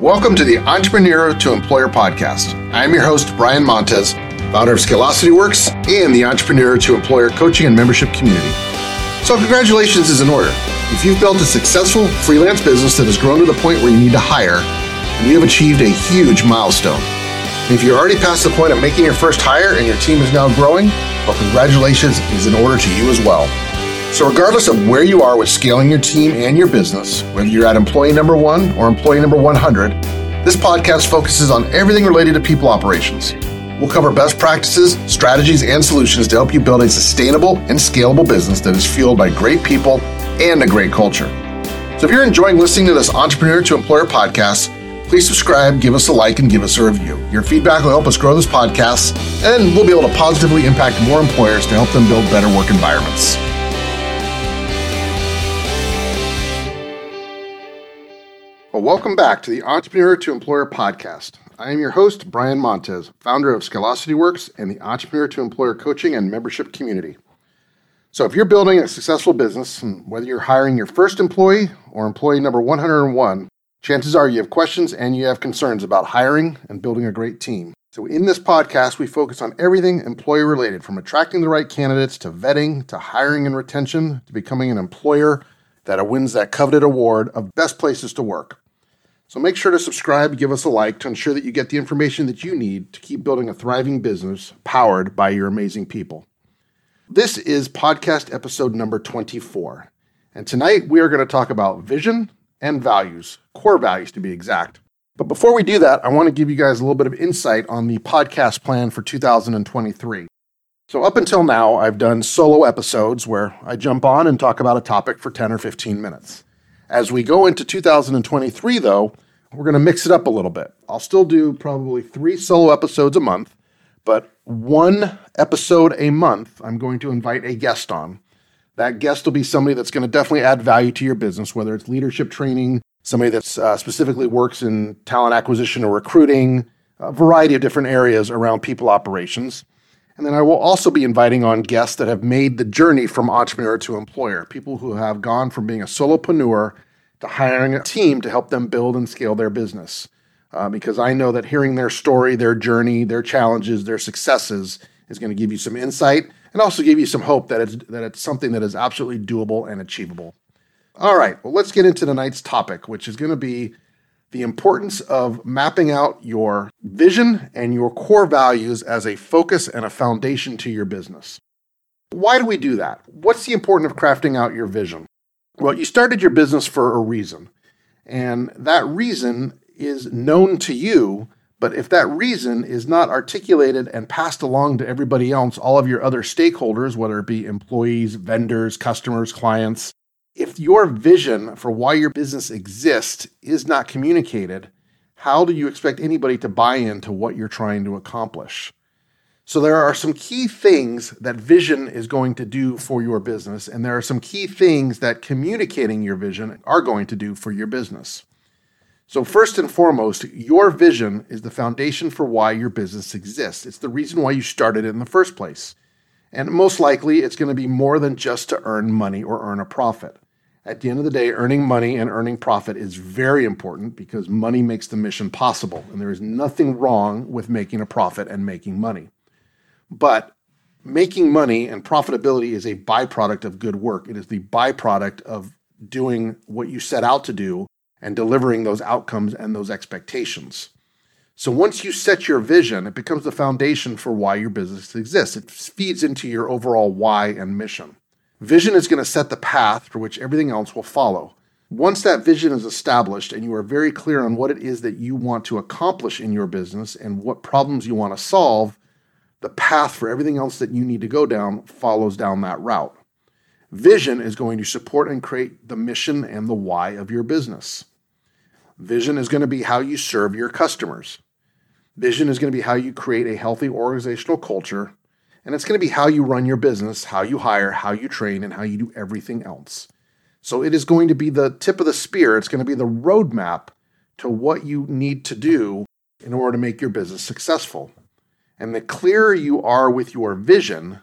Welcome to the Entrepreneur to Employer podcast. I'm your host, Brian Montez, founder of Scalosity Works and the Entrepreneur to Employer coaching and membership community. So, congratulations is in order. If you've built a successful freelance business that has grown to the point where you need to hire, you have achieved a huge milestone. If you're already past the point of making your first hire and your team is now growing, well, congratulations is in order to you as well. So, regardless of where you are with scaling your team and your business, whether you're at employee number one or employee number 100, this podcast focuses on everything related to people operations. We'll cover best practices, strategies, and solutions to help you build a sustainable and scalable business that is fueled by great people and a great culture. So, if you're enjoying listening to this Entrepreneur to Employer podcast, please subscribe, give us a like, and give us a review. Your feedback will help us grow this podcast, and we'll be able to positively impact more employers to help them build better work environments. Well, welcome back to the Entrepreneur to Employer podcast. I am your host, Brian Montez, founder of Scalosity Works and the Entrepreneur to Employer coaching and membership community. So, if you're building a successful business, whether you're hiring your first employee or employee number 101, chances are you have questions and you have concerns about hiring and building a great team. So, in this podcast, we focus on everything employee related from attracting the right candidates to vetting to hiring and retention to becoming an employer that wins that coveted award of best places to work. So make sure to subscribe, give us a like to ensure that you get the information that you need to keep building a thriving business powered by your amazing people. This is podcast episode number 24. And tonight we are going to talk about vision and values, core values to be exact. But before we do that, I want to give you guys a little bit of insight on the podcast plan for 2023. So, up until now, I've done solo episodes where I jump on and talk about a topic for 10 or 15 minutes. As we go into 2023, though, we're going to mix it up a little bit. I'll still do probably three solo episodes a month, but one episode a month, I'm going to invite a guest on. That guest will be somebody that's going to definitely add value to your business, whether it's leadership training, somebody that uh, specifically works in talent acquisition or recruiting, a variety of different areas around people operations. And then I will also be inviting on guests that have made the journey from entrepreneur to employer, people who have gone from being a solopreneur to hiring a team to help them build and scale their business. Uh, because I know that hearing their story, their journey, their challenges, their successes is going to give you some insight and also give you some hope that it's, that it's something that is absolutely doable and achievable. All right, well, let's get into tonight's topic, which is going to be the importance of mapping out your vision and your core values as a focus and a foundation to your business. Why do we do that? What's the importance of crafting out your vision? Well, you started your business for a reason, and that reason is known to you. But if that reason is not articulated and passed along to everybody else, all of your other stakeholders, whether it be employees, vendors, customers, clients, if your vision for why your business exists is not communicated, how do you expect anybody to buy into what you're trying to accomplish? So, there are some key things that vision is going to do for your business, and there are some key things that communicating your vision are going to do for your business. So, first and foremost, your vision is the foundation for why your business exists. It's the reason why you started in the first place. And most likely, it's going to be more than just to earn money or earn a profit. At the end of the day, earning money and earning profit is very important because money makes the mission possible. And there is nothing wrong with making a profit and making money. But making money and profitability is a byproduct of good work. It is the byproduct of doing what you set out to do and delivering those outcomes and those expectations. So once you set your vision, it becomes the foundation for why your business exists. It feeds into your overall why and mission. Vision is going to set the path for which everything else will follow. Once that vision is established and you are very clear on what it is that you want to accomplish in your business and what problems you want to solve, the path for everything else that you need to go down follows down that route. Vision is going to support and create the mission and the why of your business. Vision is going to be how you serve your customers. Vision is going to be how you create a healthy organizational culture and it's going to be how you run your business, how you hire, how you train, and how you do everything else. So it is going to be the tip of the spear. It's going to be the roadmap to what you need to do in order to make your business successful. And the clearer you are with your vision,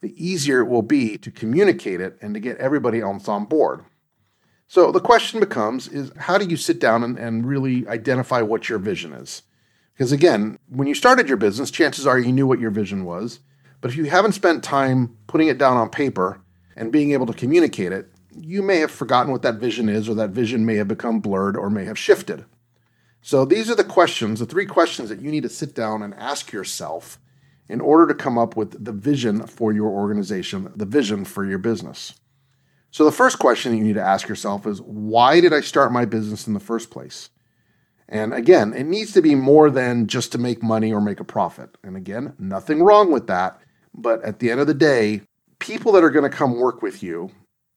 the easier it will be to communicate it and to get everybody else on board. So the question becomes is how do you sit down and, and really identify what your vision is? Because again, when you started your business, chances are you knew what your vision was. But if you haven't spent time putting it down on paper and being able to communicate it, you may have forgotten what that vision is, or that vision may have become blurred or may have shifted. So these are the questions, the three questions that you need to sit down and ask yourself in order to come up with the vision for your organization, the vision for your business. So, the first question that you need to ask yourself is why did I start my business in the first place? And again, it needs to be more than just to make money or make a profit. And again, nothing wrong with that. But at the end of the day, people that are going to come work with you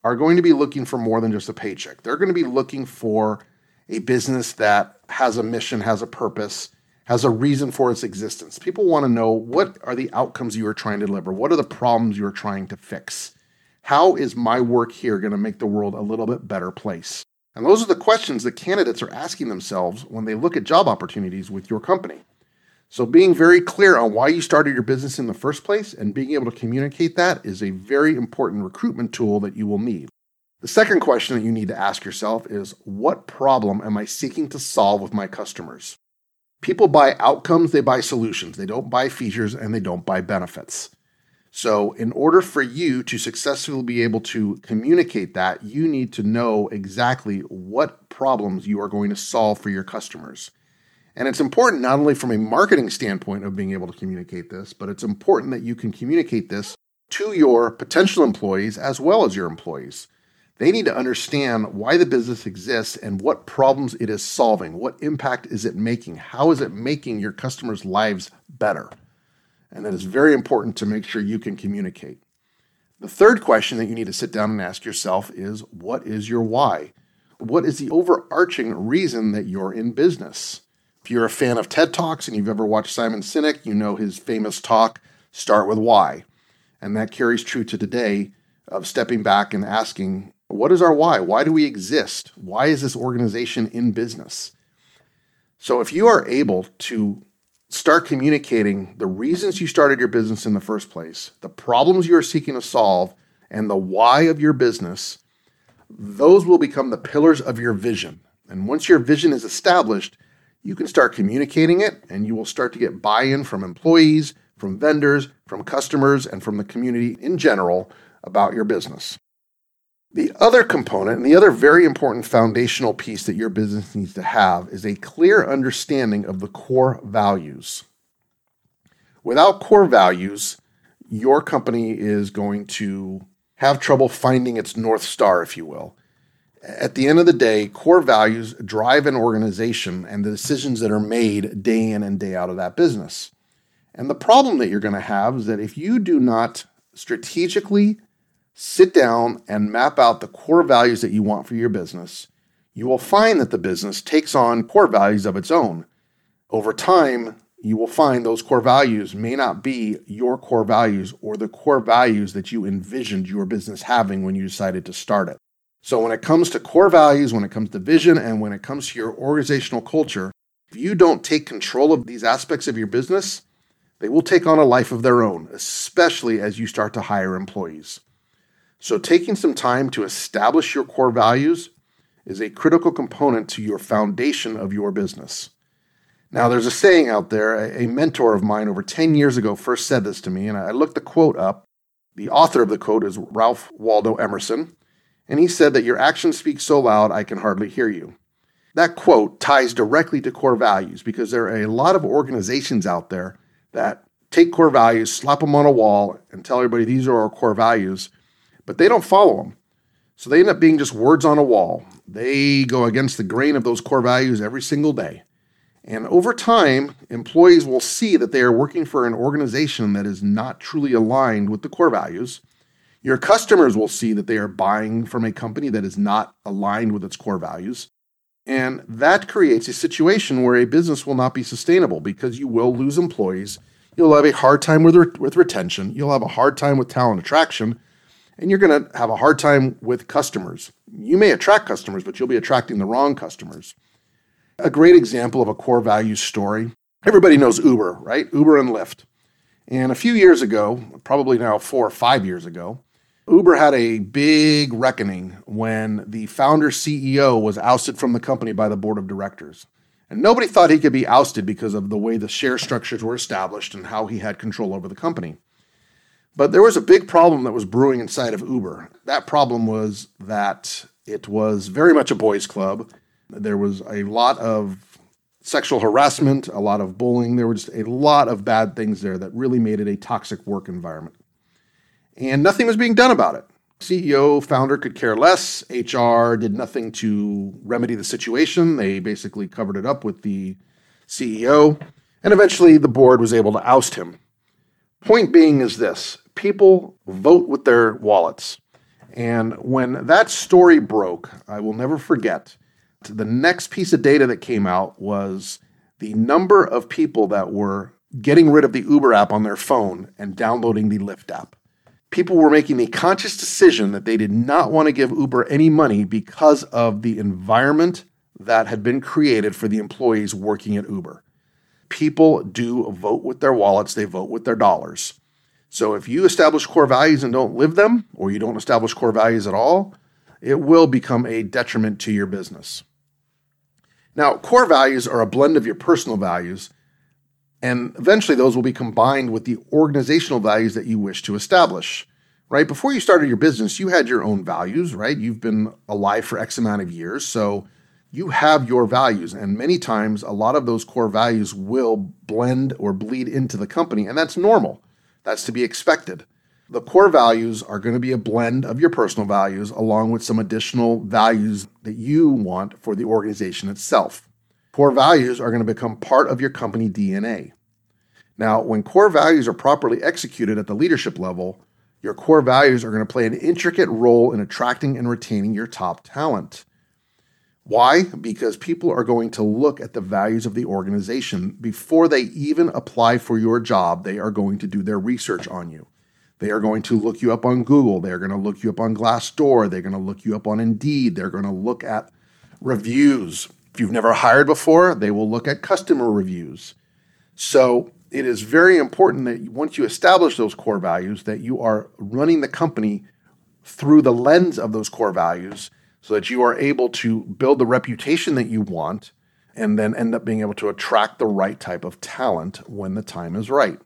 are going to be looking for more than just a paycheck. They're going to be looking for a business that has a mission, has a purpose, has a reason for its existence. People want to know what are the outcomes you are trying to deliver? What are the problems you are trying to fix? How is my work here going to make the world a little bit better place? And those are the questions that candidates are asking themselves when they look at job opportunities with your company. So, being very clear on why you started your business in the first place and being able to communicate that is a very important recruitment tool that you will need. The second question that you need to ask yourself is What problem am I seeking to solve with my customers? People buy outcomes, they buy solutions. They don't buy features and they don't buy benefits. So, in order for you to successfully be able to communicate that, you need to know exactly what problems you are going to solve for your customers. And it's important not only from a marketing standpoint of being able to communicate this, but it's important that you can communicate this to your potential employees as well as your employees. They need to understand why the business exists and what problems it is solving. What impact is it making? How is it making your customers' lives better? And that is very important to make sure you can communicate. The third question that you need to sit down and ask yourself is what is your why? What is the overarching reason that you're in business? If you're a fan of TED Talks and you've ever watched Simon Sinek, you know his famous talk, Start with Why. And that carries true to today of stepping back and asking, what is our why? Why do we exist? Why is this organization in business? So if you are able to start communicating the reasons you started your business in the first place, the problems you are seeking to solve, and the why of your business, those will become the pillars of your vision. And once your vision is established, you can start communicating it and you will start to get buy in from employees, from vendors, from customers, and from the community in general about your business. The other component and the other very important foundational piece that your business needs to have is a clear understanding of the core values. Without core values, your company is going to have trouble finding its North Star, if you will. At the end of the day, core values drive an organization and the decisions that are made day in and day out of that business. And the problem that you're going to have is that if you do not strategically sit down and map out the core values that you want for your business, you will find that the business takes on core values of its own. Over time, you will find those core values may not be your core values or the core values that you envisioned your business having when you decided to start it. So, when it comes to core values, when it comes to vision, and when it comes to your organizational culture, if you don't take control of these aspects of your business, they will take on a life of their own, especially as you start to hire employees. So, taking some time to establish your core values is a critical component to your foundation of your business. Now, there's a saying out there, a mentor of mine over 10 years ago first said this to me, and I looked the quote up. The author of the quote is Ralph Waldo Emerson, and he said that your actions speak so loud I can hardly hear you. That quote ties directly to core values because there are a lot of organizations out there that take core values, slap them on a wall, and tell everybody these are our core values, but they don't follow them. So they end up being just words on a wall. They go against the grain of those core values every single day. And over time, employees will see that they are working for an organization that is not truly aligned with the core values. Your customers will see that they are buying from a company that is not aligned with its core values. And that creates a situation where a business will not be sustainable because you will lose employees. You'll have a hard time with, re- with retention. You'll have a hard time with talent attraction and you're going to have a hard time with customers. You may attract customers, but you'll be attracting the wrong customers. A great example of a core values story everybody knows Uber, right? Uber and Lyft. And a few years ago, probably now four or five years ago, Uber had a big reckoning when the founder CEO was ousted from the company by the board of directors. And nobody thought he could be ousted because of the way the share structures were established and how he had control over the company. But there was a big problem that was brewing inside of Uber. That problem was that it was very much a boys' club. There was a lot of sexual harassment, a lot of bullying. There was a lot of bad things there that really made it a toxic work environment. And nothing was being done about it. CEO, founder could care less. HR did nothing to remedy the situation. They basically covered it up with the CEO. And eventually the board was able to oust him. Point being is this people vote with their wallets. And when that story broke, I will never forget, the next piece of data that came out was the number of people that were getting rid of the Uber app on their phone and downloading the Lyft app. People were making a conscious decision that they did not want to give Uber any money because of the environment that had been created for the employees working at Uber. People do vote with their wallets, they vote with their dollars. So if you establish core values and don't live them, or you don't establish core values at all, it will become a detriment to your business. Now, core values are a blend of your personal values, and eventually those will be combined with the organizational values that you wish to establish. Right? Before you started your business, you had your own values, right? You've been alive for X amount of years. So you have your values. And many times, a lot of those core values will blend or bleed into the company. And that's normal. That's to be expected. The core values are going to be a blend of your personal values along with some additional values that you want for the organization itself. Core values are going to become part of your company DNA. Now, when core values are properly executed at the leadership level, your core values are going to play an intricate role in attracting and retaining your top talent. Why? Because people are going to look at the values of the organization before they even apply for your job. They are going to do their research on you. They are going to look you up on Google. They're going to look you up on Glassdoor. They're going to look you up on Indeed. They're going to look at reviews. You've never hired before, they will look at customer reviews. So it is very important that once you establish those core values, that you are running the company through the lens of those core values so that you are able to build the reputation that you want and then end up being able to attract the right type of talent when the time is right.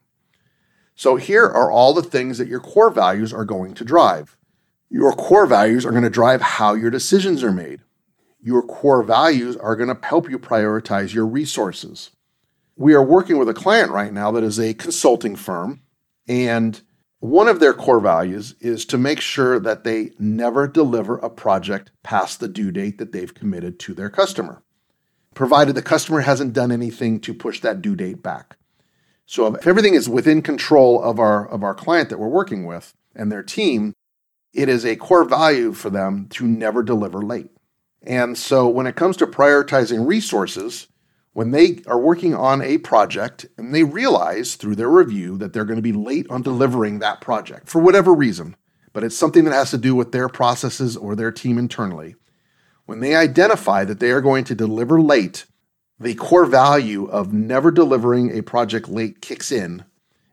So, here are all the things that your core values are going to drive. Your core values are going to drive how your decisions are made. Your core values are going to help you prioritize your resources. We are working with a client right now that is a consulting firm, and one of their core values is to make sure that they never deliver a project past the due date that they've committed to their customer, provided the customer hasn't done anything to push that due date back. So if everything is within control of our of our client that we're working with and their team, it is a core value for them to never deliver late. And so when it comes to prioritizing resources, when they are working on a project and they realize through their review that they're going to be late on delivering that project for whatever reason, but it's something that has to do with their processes or their team internally, when they identify that they are going to deliver late, the core value of never delivering a project late kicks in,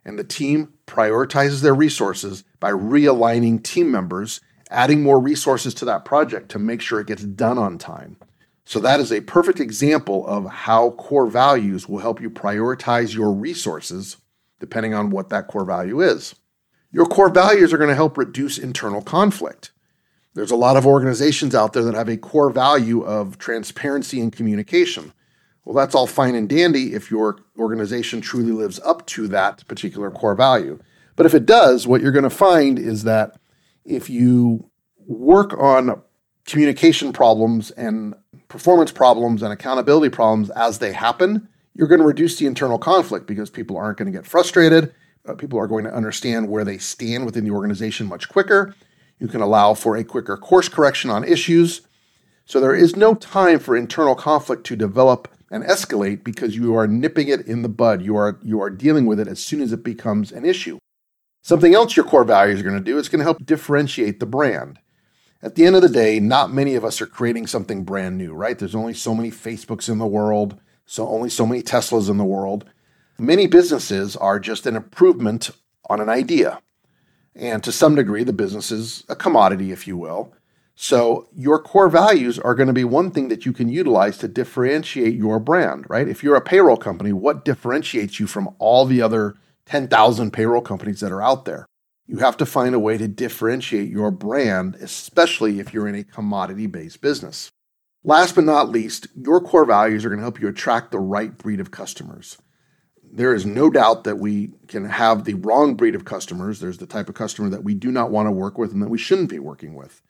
and the team prioritizes their resources by realigning team members, adding more resources to that project to make sure it gets done on time. So, that is a perfect example of how core values will help you prioritize your resources depending on what that core value is. Your core values are going to help reduce internal conflict. There's a lot of organizations out there that have a core value of transparency and communication. Well, that's all fine and dandy if your organization truly lives up to that particular core value. But if it does, what you're going to find is that if you work on communication problems and performance problems and accountability problems as they happen, you're going to reduce the internal conflict because people aren't going to get frustrated. Uh, people are going to understand where they stand within the organization much quicker. You can allow for a quicker course correction on issues. So there is no time for internal conflict to develop and escalate because you are nipping it in the bud. You are you are dealing with it as soon as it becomes an issue. Something else your core values are going to do is going to help differentiate the brand at the end of the day, not many of us are creating something brand new, right? There's only so many Facebooks in the world, so only so many Teslas in the world. Many businesses are just an improvement on an idea. And to some degree, the business is a commodity, if you will. So your core values are going to be one thing that you can utilize to differentiate your brand, right? If you're a payroll company, what differentiates you from all the other 10,000 payroll companies that are out there? You have to find a way to differentiate your brand, especially if you're in a commodity based business. Last but not least, your core values are going to help you attract the right breed of customers. There is no doubt that we can have the wrong breed of customers. There's the type of customer that we do not want to work with and that we shouldn't be working with.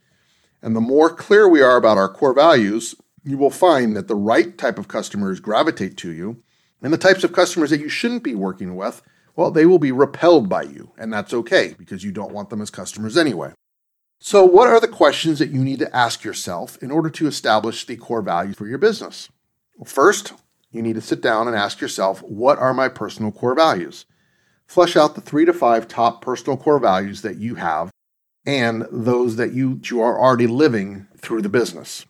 And the more clear we are about our core values, you will find that the right type of customers gravitate to you, and the types of customers that you shouldn't be working with, well, they will be repelled by you. And that's okay because you don't want them as customers anyway. So, what are the questions that you need to ask yourself in order to establish the core values for your business? Well, first, you need to sit down and ask yourself, what are my personal core values? Flesh out the three to five top personal core values that you have and those that you, you are already living through the business.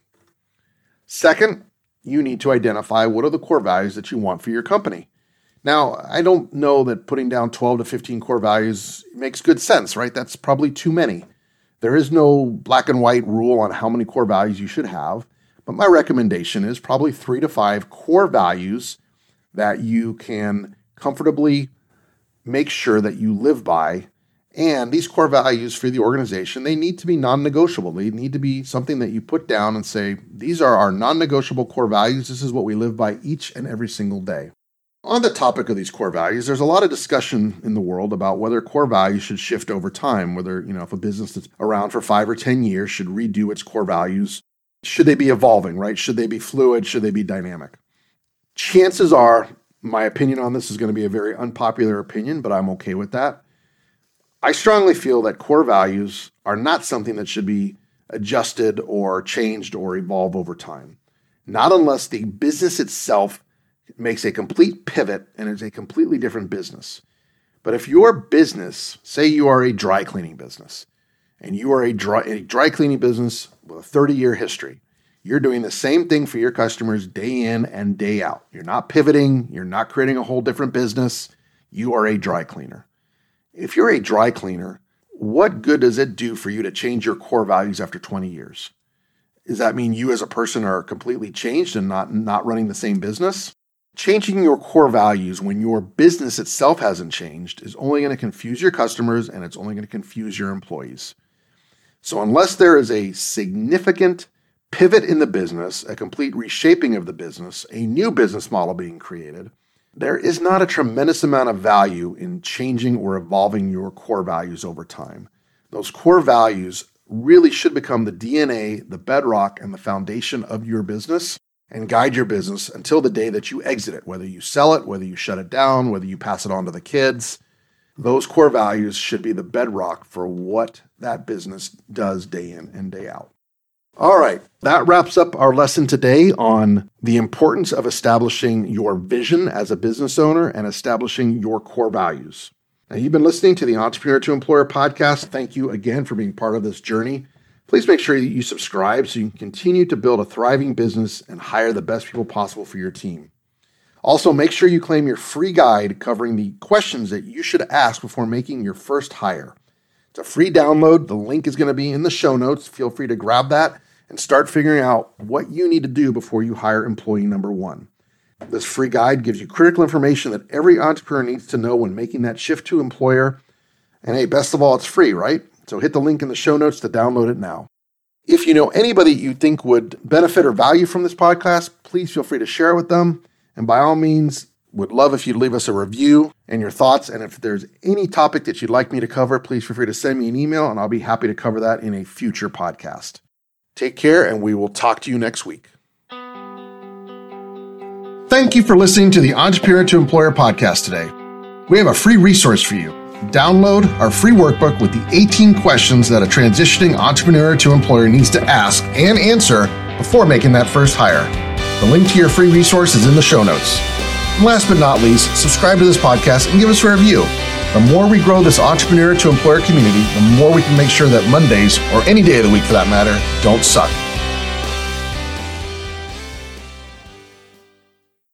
Second, you need to identify what are the core values that you want for your company. Now, I don't know that putting down 12 to 15 core values makes good sense, right? That's probably too many. There is no black and white rule on how many core values you should have, but my recommendation is probably three to five core values that you can comfortably make sure that you live by and these core values for the organization, they need to be non negotiable. They need to be something that you put down and say, these are our non negotiable core values. This is what we live by each and every single day. On the topic of these core values, there's a lot of discussion in the world about whether core values should shift over time, whether, you know, if a business that's around for five or 10 years should redo its core values. Should they be evolving, right? Should they be fluid? Should they be dynamic? Chances are, my opinion on this is going to be a very unpopular opinion, but I'm okay with that I strongly feel that core values are not something that should be adjusted or changed or evolve over time. Not unless the business itself makes a complete pivot and is a completely different business. But if your business, say you are a dry cleaning business, and you are a dry, a dry cleaning business with a 30 year history, you're doing the same thing for your customers day in and day out. You're not pivoting, you're not creating a whole different business. You are a dry cleaner. If you're a dry cleaner, what good does it do for you to change your core values after 20 years? Does that mean you as a person are completely changed and not, not running the same business? Changing your core values when your business itself hasn't changed is only going to confuse your customers and it's only going to confuse your employees. So, unless there is a significant pivot in the business, a complete reshaping of the business, a new business model being created, there is not a tremendous amount of value in changing or evolving your core values over time. Those core values really should become the DNA, the bedrock, and the foundation of your business and guide your business until the day that you exit it, whether you sell it, whether you shut it down, whether you pass it on to the kids. Those core values should be the bedrock for what that business does day in and day out. All right, that wraps up our lesson today on the importance of establishing your vision as a business owner and establishing your core values. Now, you've been listening to the Entrepreneur to Employer podcast. Thank you again for being part of this journey. Please make sure that you subscribe so you can continue to build a thriving business and hire the best people possible for your team. Also, make sure you claim your free guide covering the questions that you should ask before making your first hire. It's a free download. The link is going to be in the show notes. Feel free to grab that and start figuring out what you need to do before you hire employee number one. This free guide gives you critical information that every entrepreneur needs to know when making that shift to employer. And hey, best of all, it's free, right? So hit the link in the show notes to download it now. If you know anybody you think would benefit or value from this podcast, please feel free to share it with them. And by all means, would love if you'd leave us a review and your thoughts. And if there's any topic that you'd like me to cover, please feel free to send me an email and I'll be happy to cover that in a future podcast. Take care, and we will talk to you next week. Thank you for listening to the Entrepreneur to Employer podcast today. We have a free resource for you. Download our free workbook with the 18 questions that a transitioning entrepreneur to employer needs to ask and answer before making that first hire. The link to your free resource is in the show notes. And last but not least, subscribe to this podcast and give us a review. The more we grow this entrepreneur to employer community, the more we can make sure that Mondays, or any day of the week for that matter, don't suck.